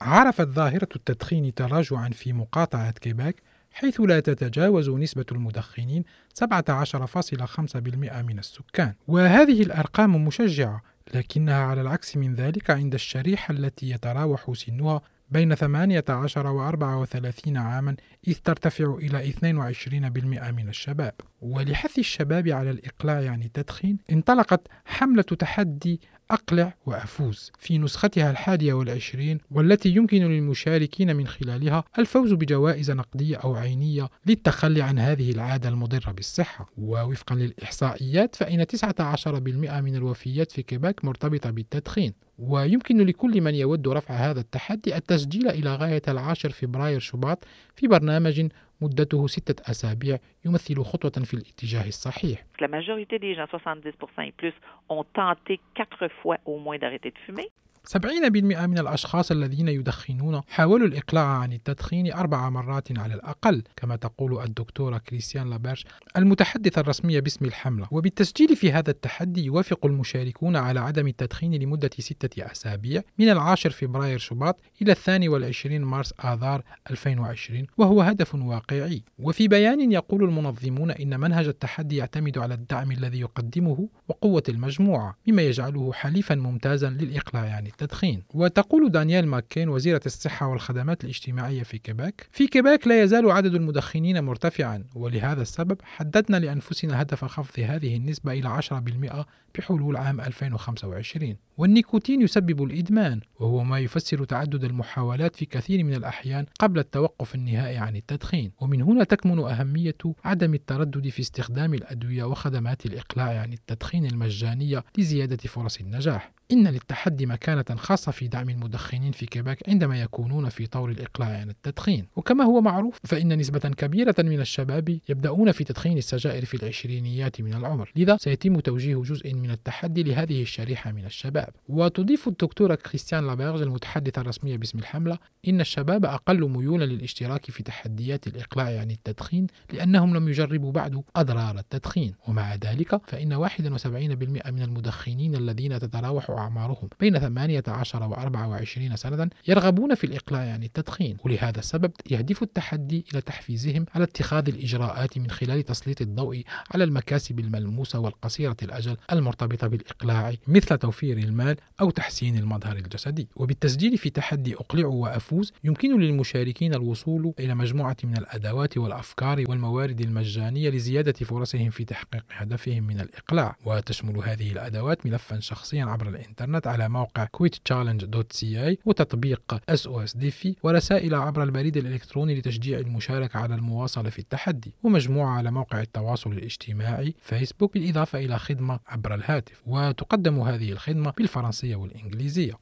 عرفت ظاهرة التدخين تراجعا في مقاطعة كيباك حيث لا تتجاوز نسبة المدخنين 17.5% من السكان. وهذه الأرقام مشجعة لكنها على العكس من ذلك عند الشريحة التي يتراوح سنها بين 18 و 34 عاما إذ ترتفع إلى 22% من الشباب. ولحث الشباب على الإقلاع عن التدخين انطلقت حملة تحدي أقلع وأفوز. في نسختها الحادية والعشرين والتي يمكن للمشاركين من خلالها الفوز بجوائز نقدية أو عينية للتخلي عن هذه العادة المضرة بالصحة. ووفقا للإحصائيات فإن 19% من الوفيات في كيباك مرتبطة بالتدخين. ويمكن لكل من يود رفع هذا التحدي التسجيل إلى غاية العاشر فبراير شباط في برنامج مدته ستة أسابيع يمثل خطوة في الاتجاه الصحيح. La majorité des gens, 70% et plus, ont tenté quatre fois au moins d'arrêter de fumer. 70% من الأشخاص الذين يدخنون حاولوا الإقلاع عن التدخين أربع مرات على الأقل كما تقول الدكتورة كريستيان لابيرج المتحدثة الرسمية باسم الحملة. وبالتسجيل في هذا التحدي يوافق المشاركون على عدم التدخين لمدة ستة أسابيع من العاشر فبراير شباط إلى الثاني والعشرين مارس آذار 2020 وهو هدف واقعي. وفي بيان يقول المنظمون إن منهج التحدي يعتمد على الدعم الذي يقدمه وقوة المجموعة مما يجعله حليفا ممتازا للإقلاع عن التدخين. وتقول دانيال ماكين وزيرة الصحة والخدمات الاجتماعية في كيباك في كيباك لا يزال عدد المدخنين مرتفعا ولهذا السبب حددنا لأنفسنا هدف خفض هذه النسبة إلى 10% بحلول عام 2025 والنيكوتين يسبب الإدمان وهو ما يفسر تعدد المحاولات في كثير من الأحيان قبل التوقف النهائي عن التدخين. ومن هنا تكمن أهمية عدم التردد في استخدام الأدوية وخدمات الإقلاع عن التدخين المجانية لزيادة فرص النجاح. إن للتحدي مكانة خاصة في دعم المدخنين في كيباك عندما يكونون في طور الإقلاع عن التدخين. وكما هو معروف فإن نسبة كبيرة من الشباب يبدأون في تدخين السجائر في العشرينيات من العمر. لذا سيتم توجيه جزء من التحدي لهذه الشريحة من الشباب. وتضيف الدكتورة كريستيان لابيرج المتحدثة الرسمية باسم الحملة إن الشباب أقل ميولا للاشتراك في تحديات الإقلاع عن التدخين لأنهم لم يجربوا بعد أضرار التدخين. ومع ذلك فإن 71% من المدخنين الذين تتراوح أعمارهم بين 18 و 24 سنة يرغبون في الإقلاع عن التدخين ولهذا السبب يهدف التحدي إلى تحفيزهم على اتخاذ الإجراءات من خلال تسليط الضوء على المكاسب الملموسة والقصيرة الأجل المرتبطة بالإقلاع مثل توفير المال أو تحسين المظهر الجسدي. وبالتسجيل في تحدي أقلع وأفوز يمكن للمشاركين الوصول إلى مجموعة من الأدوات والأفكار والموارد المجانية لزيادة فرصهم في تحقيق هدفهم من الإقلاع. وتشمل هذه الأدوات ملفا شخصيا عبر الإنترنت على موقع quitchallenge.ca وتطبيق SOS ديفي ورسائل عبر البريد الإلكتروني لتشجيع المشاركة على المواصلة في التحدي ومجموعة على موقع التواصل الاجتماعي فيسبوك بالإضافة إلى خدمة عبر الهاتف وتقدم هذه الخدمة بالفرنسية والإنجليزية.